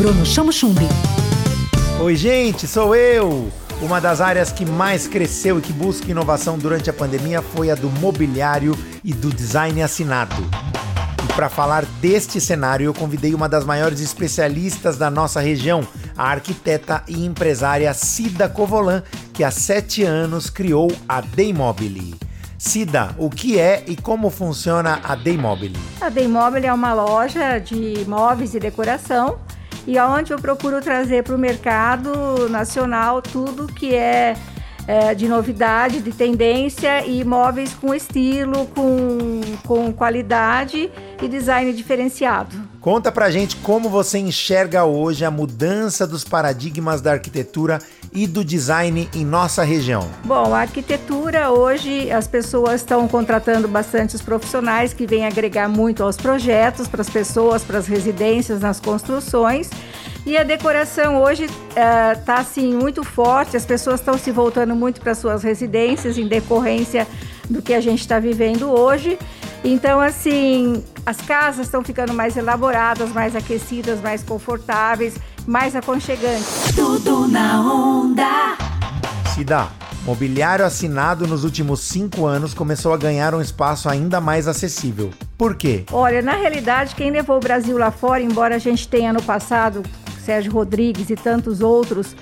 Bruno Chamo Chumbi. Oi, gente, sou eu. Uma das áreas que mais cresceu e que busca inovação durante a pandemia foi a do mobiliário e do design assinado. E para falar deste cenário, eu convidei uma das maiores especialistas da nossa região, a arquiteta e empresária Cida Covolan, que há sete anos criou a Daymobile. Cida, o que é e como funciona a Daymobile? A Daymobile é uma loja de móveis e decoração e onde eu procuro trazer para o mercado nacional tudo que é, é, de novidade, de tendência e móveis com estilo, com, com qualidade e design diferenciado. Conta pra gente como você enxerga hoje a mudança dos paradigmas da arquitetura e do design em nossa região. Bom, a arquitetura hoje as pessoas estão contratando bastante os profissionais que vêm agregar muito aos projetos, para as pessoas, para as residências, nas construções. E a decoração hoje está é, assim muito forte, as pessoas estão se voltando muito para suas residências em decorrência do que a gente está vivendo hoje. Então, assim, as casas estão ficando mais elaboradas, mais aquecidas, mais confortáveis, mais aconchegantes. Tudo na onda. Cida, mobiliário assinado nos últimos cinco anos começou a ganhar um espaço ainda mais acessível. Por quê? Olha, na realidade, quem levou o Brasil lá fora, embora a gente tenha no passado Sérgio Rodrigues e tantos outros,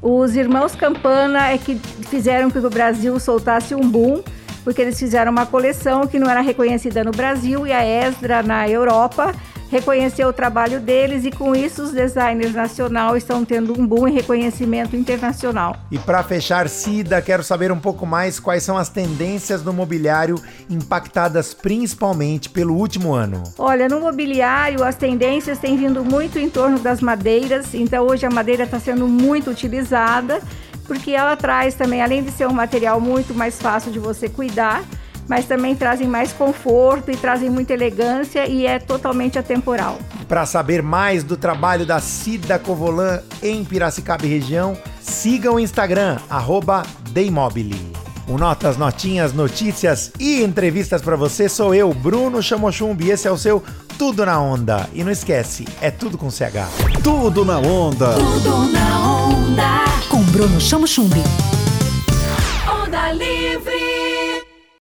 os irmãos Campana é que fizeram que o Brasil soltasse um boom porque eles fizeram uma coleção que não era reconhecida no Brasil e a Esdra na Europa reconheceu o trabalho deles e com isso os designers nacionais estão tendo um boom em reconhecimento internacional. E para fechar, Cida, quero saber um pouco mais quais são as tendências no mobiliário impactadas principalmente pelo último ano. Olha, no mobiliário as tendências têm vindo muito em torno das madeiras, então hoje a madeira está sendo muito utilizada porque ela traz também, além de ser um material muito mais fácil de você cuidar, mas também trazem mais conforto e trazem muita elegância e é totalmente atemporal. Para saber mais do trabalho da Cida Covolan em Piracicaba e região, siga o Instagram, arroba Daymobile. O Notas, Notinhas, Notícias e entrevistas para você sou eu, Bruno Chamochumbi. Esse é o seu Tudo na Onda. E não esquece, é tudo com CH. Tudo na Onda. Tudo na onda. Bruno Chamo Chumbi. Onda Livre.